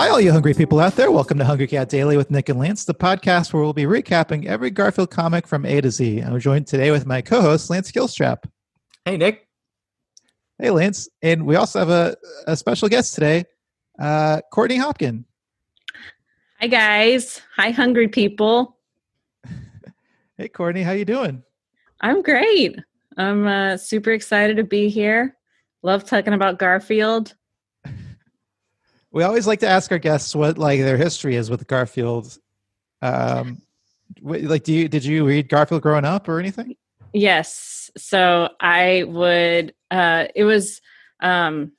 Hi, all you hungry people out there. Welcome to Hungry Cat Daily with Nick and Lance, the podcast where we'll be recapping every Garfield comic from A to Z. I'm joined today with my co host, Lance Gilstrap. Hey, Nick. Hey, Lance. And we also have a, a special guest today, uh, Courtney Hopkin. Hi, guys. Hi, hungry people. hey, Courtney. How you doing? I'm great. I'm uh, super excited to be here. Love talking about Garfield. We always like to ask our guests what like their history is with Garfield. Um, like, do you did you read Garfield growing up or anything? Yes. So I would. Uh, it was um,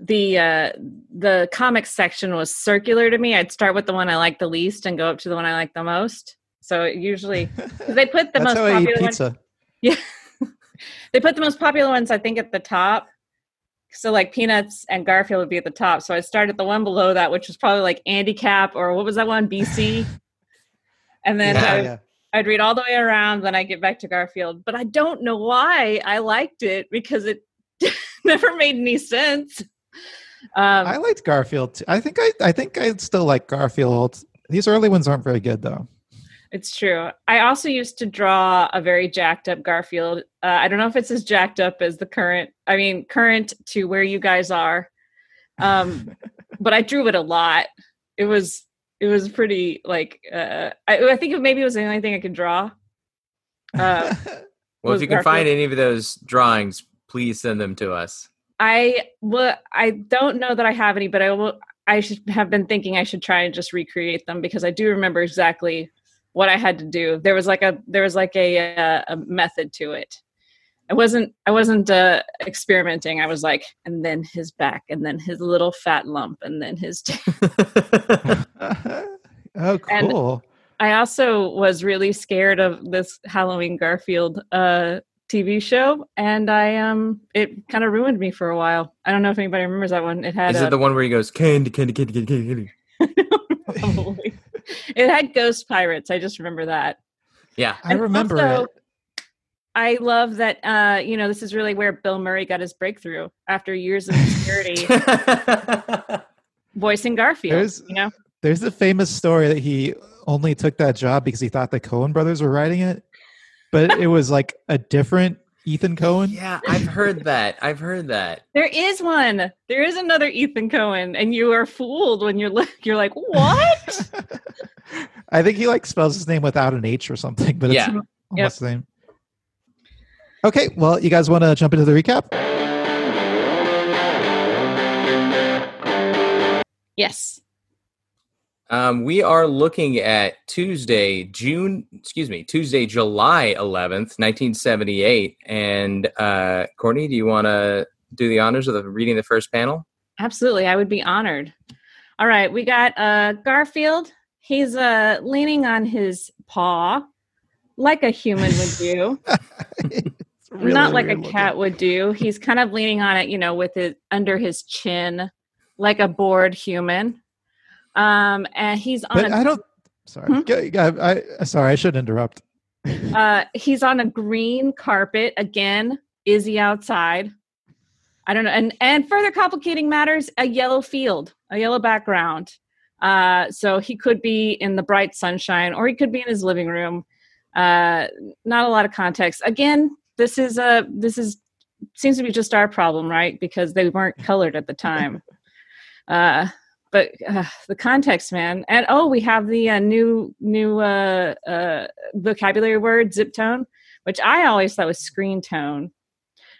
the uh, the comic section was circular to me. I'd start with the one I like the least and go up to the one I like the most. So usually they put the most popular one. Yeah, they put the most popular ones I think at the top so like Peanuts and Garfield would be at the top. So I started the one below that, which was probably like Andy Capp or what was that one, BC. and then yeah, I, yeah. I'd read all the way around. Then I get back to Garfield, but I don't know why I liked it because it never made any sense. Um, I liked Garfield. Too. I think I, I think I still like Garfield. These early ones aren't very good though. It's true. I also used to draw a very jacked up Garfield. Uh, I don't know if it's as jacked up as the current. I mean, current to where you guys are. Um, but I drew it a lot. It was it was pretty like uh, I, I think maybe it was the only thing I could draw. Uh, well, if you can Garfield. find any of those drawings, please send them to us. I well, I don't know that I have any, but I will. I should have been thinking I should try and just recreate them because I do remember exactly what I had to do. There was like a there was like a a, a method to it. I wasn't I wasn't uh, experimenting. I was like, and then his back, and then his little fat lump, and then his. T- oh, cool. And I also was really scared of this Halloween Garfield uh, TV show, and I um it kind of ruined me for a while. I don't know if anybody remembers that one. It had is a, it the one where he goes candy, candy, candy, candy, candy? Probably. it had ghost pirates. I just remember that. Yeah, I remember also, it. I love that. Uh, you know, this is really where Bill Murray got his breakthrough after years of obscurity, voicing Garfield. There's, you know, there's a famous story that he only took that job because he thought the Coen brothers were writing it, but it was like a different Ethan Cohen? Yeah, I've heard that. I've heard that. There is one. There is another Ethan Cohen, and you are fooled when you're like, you're like, what? I think he like spells his name without an H or something, but yeah. it's almost yep. the same. Okay, well, you guys want to jump into the recap? Yes. Um, we are looking at Tuesday, June, excuse me, Tuesday, July 11th, 1978. And uh, Courtney, do you want to do the honors of the, reading the first panel? Absolutely. I would be honored. All right. We got uh, Garfield. He's uh, leaning on his paw like a human would do. really Not like a cat would do. He's kind of leaning on it, you know, with it under his chin, like a bored human um, and he's on. But a, I don't. Sorry, hmm? I, I, sorry, I should interrupt. uh, he's on a green carpet again. Is he outside? I don't know. And and further complicating matters, a yellow field, a yellow background. Uh, so he could be in the bright sunshine, or he could be in his living room. Uh, not a lot of context. Again, this is a this is seems to be just our problem, right? Because they weren't colored at the time. Uh, but uh, the context man. And oh we have the uh, new new uh, uh, vocabulary word zip tone which i always thought was screen tone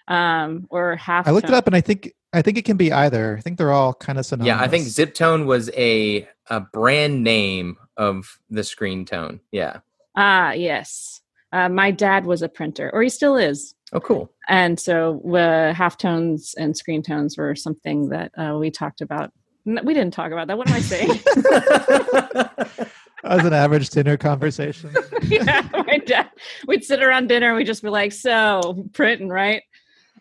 um, or half i looked tone. it up and i think i think it can be either. I think they're all kind of synonymous yeah i think zip tone was a a brand name of the screen tone. Yeah. Ah yes. Uh, my dad was a printer or he still is. Oh cool. And so uh, half tones and screen tones were something that uh, we talked about we didn't talk about that. What am I saying? that was an average dinner conversation. yeah, my dad, we'd sit around dinner and we'd just be like, so printing, right?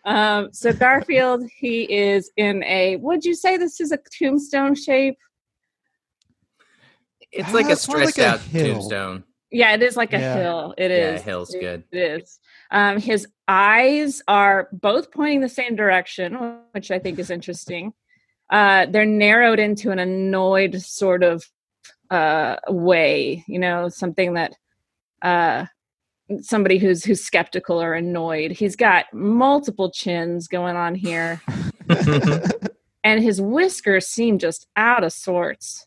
Um, so Garfield, he is in a, would you say this is a tombstone shape? It's uh, like a stressed like out hill. tombstone. Yeah, it is like a yeah. hill. It is. Yeah, hill's it, good. It is. Um, his eyes are both pointing the same direction, which I think is interesting. Uh, they're narrowed into an annoyed sort of uh, way. You know, something that uh, somebody who's who's skeptical or annoyed. He's got multiple chins going on here, and his whiskers seem just out of sorts.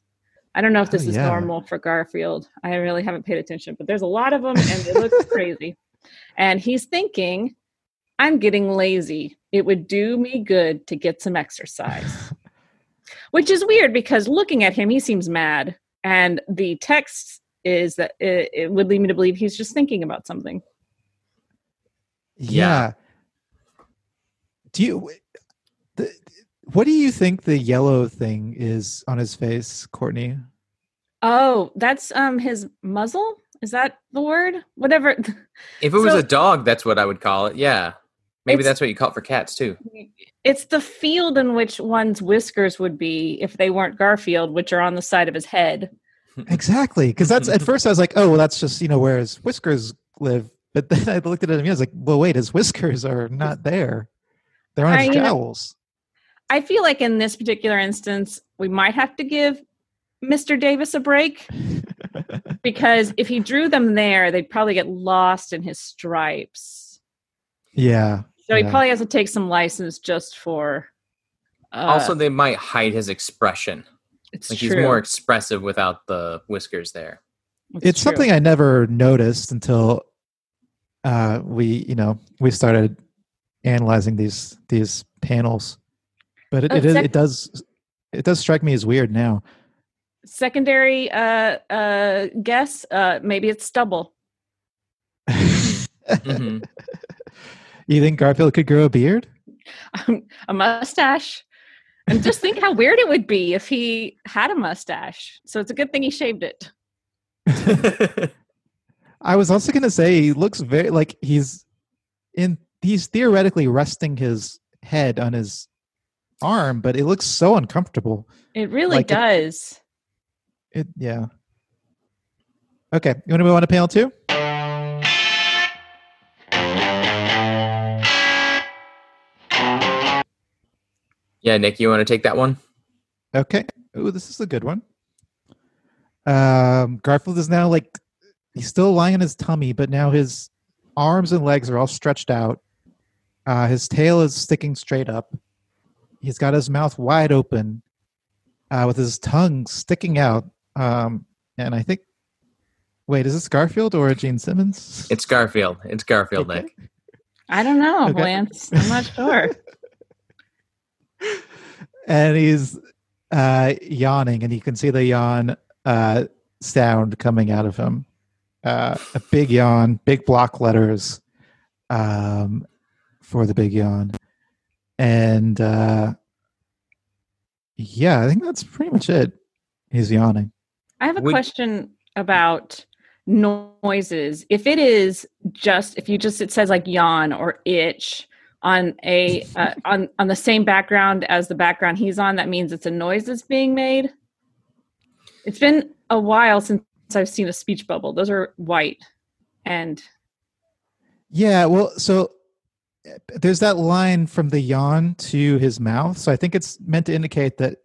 I don't know if this Oh, is yeah. normal for Garfield. I really haven't paid attention, but there's a lot of them, and it looks crazy. And he's thinking, "I'm getting lazy. It would do me good to get some exercise." Which is weird because looking at him, he seems mad, and the text is that it, it would lead me to believe he's just thinking about something. Yeah. Do you? The, what do you think the yellow thing is on his face, Courtney? Oh, that's um his muzzle. Is that the word? Whatever. If it was So- a dog, that's what I would call it. Yeah. Maybe It's- that's what you call it for cats too. It's the field in which one's whiskers would be if they weren't Garfield, which are on the side of his head. Exactly, because that's at first I was like, oh, well, that's just you know where his whiskers live. But then I looked at it and I was like, well, wait, his whiskers are not there; they're on I- his you know- jowls. I feel like in this particular instance, we might have to give Mr. Davis a break because if he drew them there, they'd probably get lost in his stripes. yeah, So he Yeah. probably has to take some license just for. Uh, also, they might hide his expression. it's Like true. he's more expressive without the whiskers there. it's true. something I never noticed until uh, we, you know, we started analyzing these these panels. But it, Oh, it, is, sec- it does it does strike me as weird now. Secondary uh, uh, guess, uh, maybe it's stubble. Mhm. You think Garfield could grow a beard? Um, a mustache. And just think how weird it would be if he had a mustache. So it's a good thing he shaved it. I was also going to say he looks very like he's in he's theoretically resting his head on his arm, but it looks so uncomfortable. It really Like it- does. It yeah. Okay, you want to move on to panel two? Yeah, Nick, you want to take that one? Okay. Ooh, this is a good one. Um, Garfield is now like he's still lying on his tummy, but now his arms and legs are all stretched out. Uh, his tail is sticking straight up. He's got his mouth wide open, uh, with his tongue sticking out. Um, and I think, wait, is this Garfield or Gene Simmons? It's Garfield. It's Garfield, Okay. Nick. I don't know, Okay. Lance. I'm not sure. and he's uh, yawning, and you can see the yawn uh, sound coming out of him. Uh, a big yawn, big block letters um, for the big yawn, and uh, yeah, I think that's pretty much it. He's yawning. I have a Would- question about noises. If it is just if you just it says like yawn or itch on a uh, on on the same background as the background he's on, that means it's a noise that's being made. It's been a while since I've seen a speech bubble. Those are white, and Yeah, well, so uh, there's that line from the yawn to his mouth. So I think it's meant to indicate that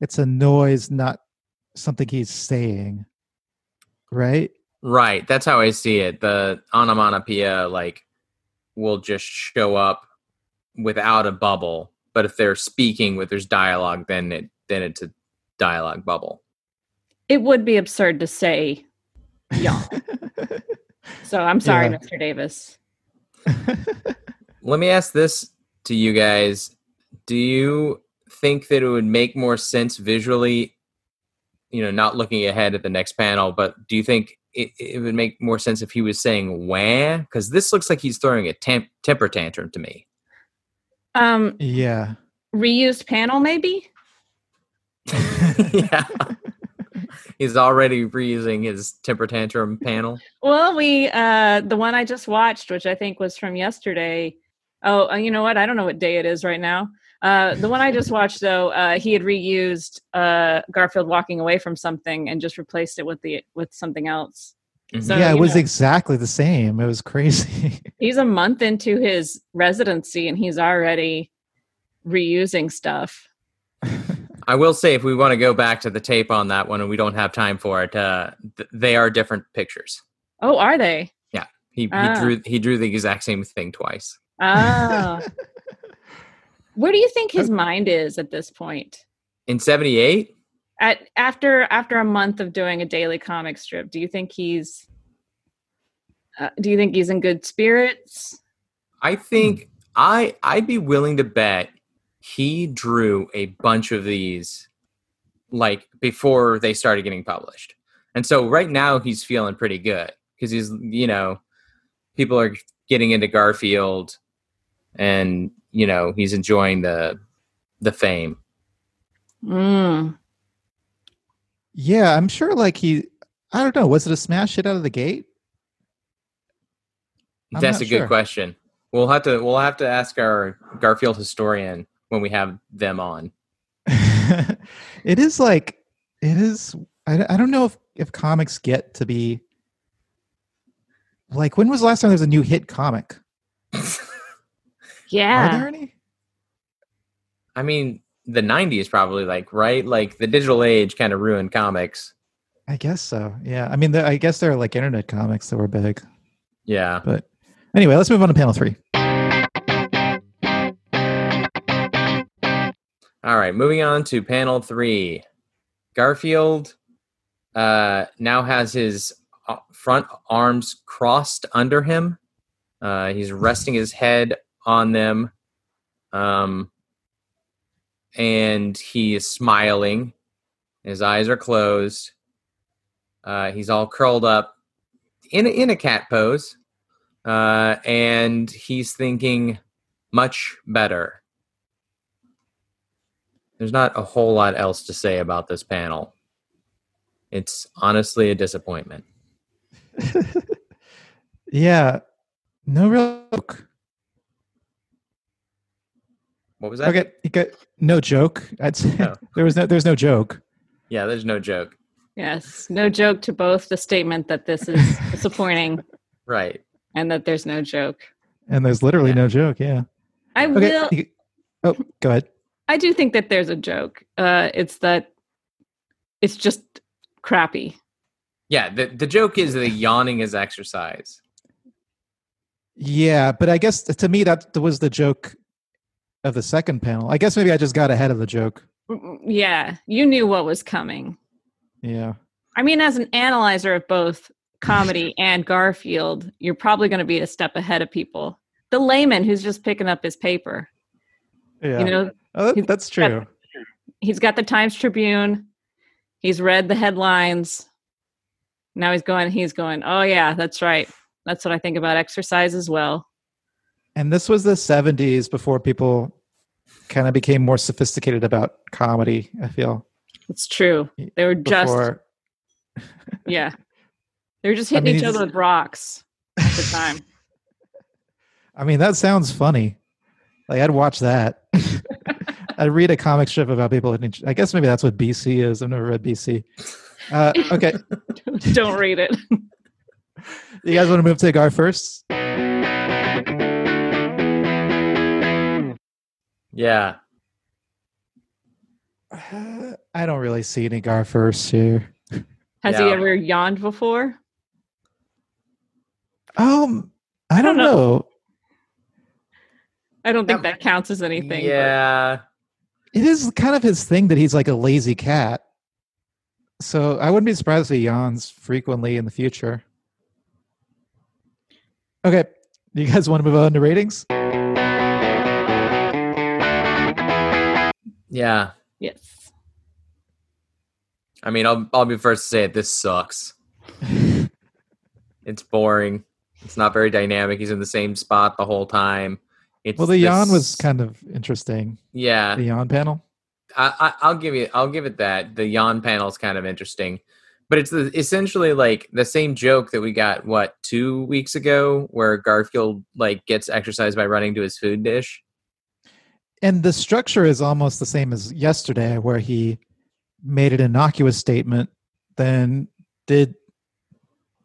it's a noise, not something he's saying. Right? Right. That's how I see it. The onomatopoeia like will just show up without a bubble. But if they're speaking with there's dialogue, then it then it's a dialogue bubble. it would be absurd to say yawn. so I'm sorry, Yeah. Mr. Davis. Let me ask this to you guys. Do you think that it would make more sense visually, you know, not looking ahead at the next panel, but do you think it, it would make more sense if he was saying wah? Because this looks like he's throwing a temp- temper tantrum to me. Um, yeah. reused panel, maybe. yeah. He's already reusing his temper tantrum panel. Well, we uh the one I just watched, which I think was from yesterday. Oh, uh, you know what? I don't know what day it is right now. Uh, the one I just watched, though, uh, he had reused uh, Garfield walking away from something and just replaced it with the with something else. Mhm. So, yeah, it was know. exactly the same. It was crazy. He's a month into his residency and he's already reusing stuff. I will say, if we want to go back to the tape on that one, and we don't have time for it, uh, th- they are different pictures. Oh, are they? Yeah. He, Ah. he drew he drew the exact same thing twice. Oh. Where do you think his mind is at this point? In '78, At after after a month of doing a daily comic strip, do you think he's uh, do you think he's in good spirits? I think I I'd be willing to bet he drew a bunch of these like before they started getting published. And so right now he's feeling pretty good because he's you know people are getting into Garfield and you know he's enjoying the the fame. Mm. Yeah, I'm sure. Like he, I don't know. Was it a smash hit out of the gate? I'm That's a not good sure. question. We'll have to we'll have to ask our Garfield historian when we have them on. it is like it is. I, I don't know if if comics get to be like when was the last time there was a new hit comic? yeah. Are Yeah. there any? I mean, the '90s probably like right, like the digital age kind of ruined comics. I guess so. Yeah. I mean, there, I guess there are like internet comics that were big. Yeah. But anyway, let's move on to panel three. All right, moving on to panel three. Garfield uh, now has his uh, front arms crossed under him. Uh, he's resting his head on them. Um, and he is smiling. His eyes are closed. Uh, he's all curled up in a, in a cat pose. Uh, and he's thinking much better there's not a whole lot else to say about this panel. It's honestly a disappointment. Yeah. No real joke. What was that? Okay. You got no joke. I'd No. there was no there's no joke. Yeah, there's no joke. Yes. No joke to both the statement that this is disappointing Right. and that there's no joke. And there's literally Yeah. no joke. Yeah. I Okay. will you- oh, go ahead. I do think that there's a joke. Uh it's that it's just crappy. Yeah, the, the joke is the yawning is exercise. Yeah, but I guess to me that was the joke of the second panel. I guess maybe I just got ahead of the joke. Mm, Yeah, you knew what was coming. Yeah. I mean, as an analyzer of both comedy and Garfield, you're probably going to be a step ahead of people. The layman who's just picking up his paper, Yeah. you know, oh, that, that's got- true. he's got the Times Tribune. He's read the headlines. Now he's going. He's going. Oh yeah, that's right. That's what I think about exercise as well. And this was the 70s before people kind of became more sophisticated about comedy, I feel. It's true. They were just Before yeah. They were just I hitting mean, each other with rocks at the time. I mean, that sounds funny. Like I'd watch that. I'd read a comic strip about people hitting I guess maybe that's what BC is. I've never read BC. Uh, okay. Don't read it. You guys want to move to Gar first? Yeah. Uh, I don't really see any Gar first here. Has he ever yawned before? Um, I, don't don't know. know. I don't think Um, that counts as anything. but- Yeah. It is kind of his thing that he's like a lazy cat. So I wouldn't be surprised if he yawns frequently in the future. Okay. Do you guys want to move on to ratings? Yeah. Yes. I mean, I'll I'll be first to say it. This sucks. It's boring. It's not very dynamic. He's in the same spot the whole time. It's Well, the yawn was kind of interesting. yeah. The yawn panel. I, I, I'll give you. I'll give it that. The yawn panel is kind of interesting, but it's the, essentially like the same joke that we got what two weeks ago, where Garfield like gets exercise by running to his food dish. And the structure is almost the same as yesterday, where he made an innocuous statement, then did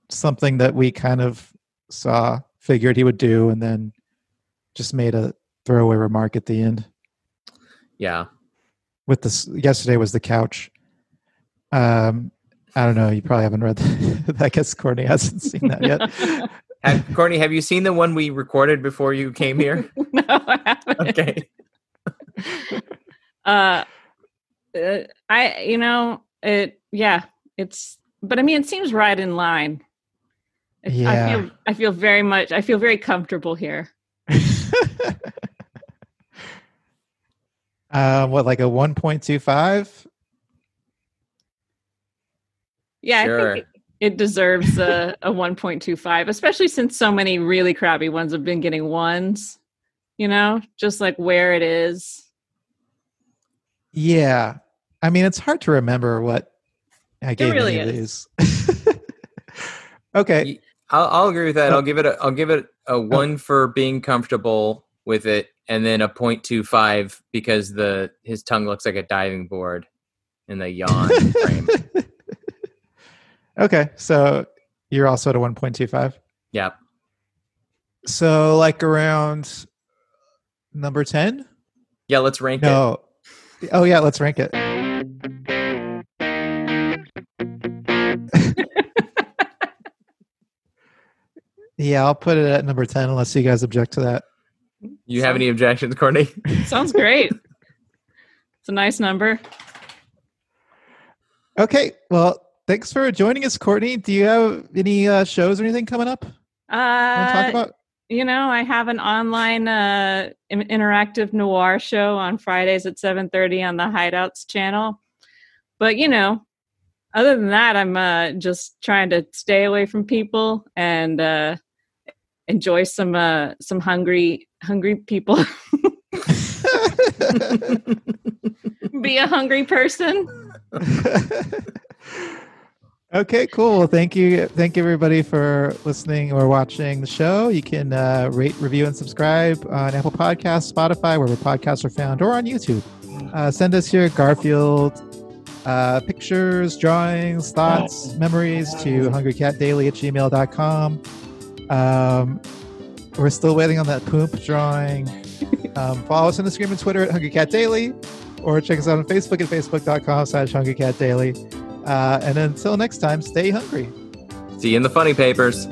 something that we kind of saw, figured he would do, and then just made a throwaway remark at the end. Yeah, with this yesterday was the couch. Um, I don't know. You probably haven't read. That. I guess Courtney hasn't seen that yet. Have, Courtney, have you seen the one we recorded before you came here? no, I haven't. Okay. Uh, uh, I you know it. Yeah, it's. But I mean, it seems right in line. It- I Yeah. feel. I feel very much. I feel very comfortable here. um, what like a one point two five? Yeah, I think it, it deserves a, a 1.25, especially since so many really crappy ones have been getting ones. You know, just like where it is. Yeah, I mean it's hard to remember what I gave really any of these. okay, I'll, I'll agree with that. I'll oh. give it a I'll give it a oh. one for being comfortable with it, and then a 0.25 because the his tongue looks like a diving board in the yawn frame. okay. So you're also at a one point two five. Yeah. So like around number ten. Yeah, let's rank it. No. Oh yeah, let's rank it. yeah, I'll put it at number ten unless you guys object to that. You have any objections, Courtney? Sounds great. it's a nice number. Okay, well, thanks for joining us, Courtney. Do you have any uh, shows or anything coming up? you want to talk Uh, about? You know, I have an online uh, interactive noir show on Fridays at 7:30 on the Hideouts channel. But you know, other than that, I'm uh, just trying to stay away from people and uh, enjoy some uh, some hungry hungry people. Be a hungry person. okay, cool. Well, thank you, thank you everybody for listening or watching the show. You can uh, rate, review, and subscribe on Apple Podcasts, Spotify, wherever podcasts are found, or on YouTube. Uh, send us your Garfield uh, pictures, drawings, thoughts, memories to hungrycatdaily at gmail.com. Um, we're still waiting on that poop drawing. Um, follow us on Instagram and Twitter at hungrycatdaily or check us out on Facebook at facebook.com slash hungrycatdaily. Uh, and until next time, stay hungry. See you in the funny papers.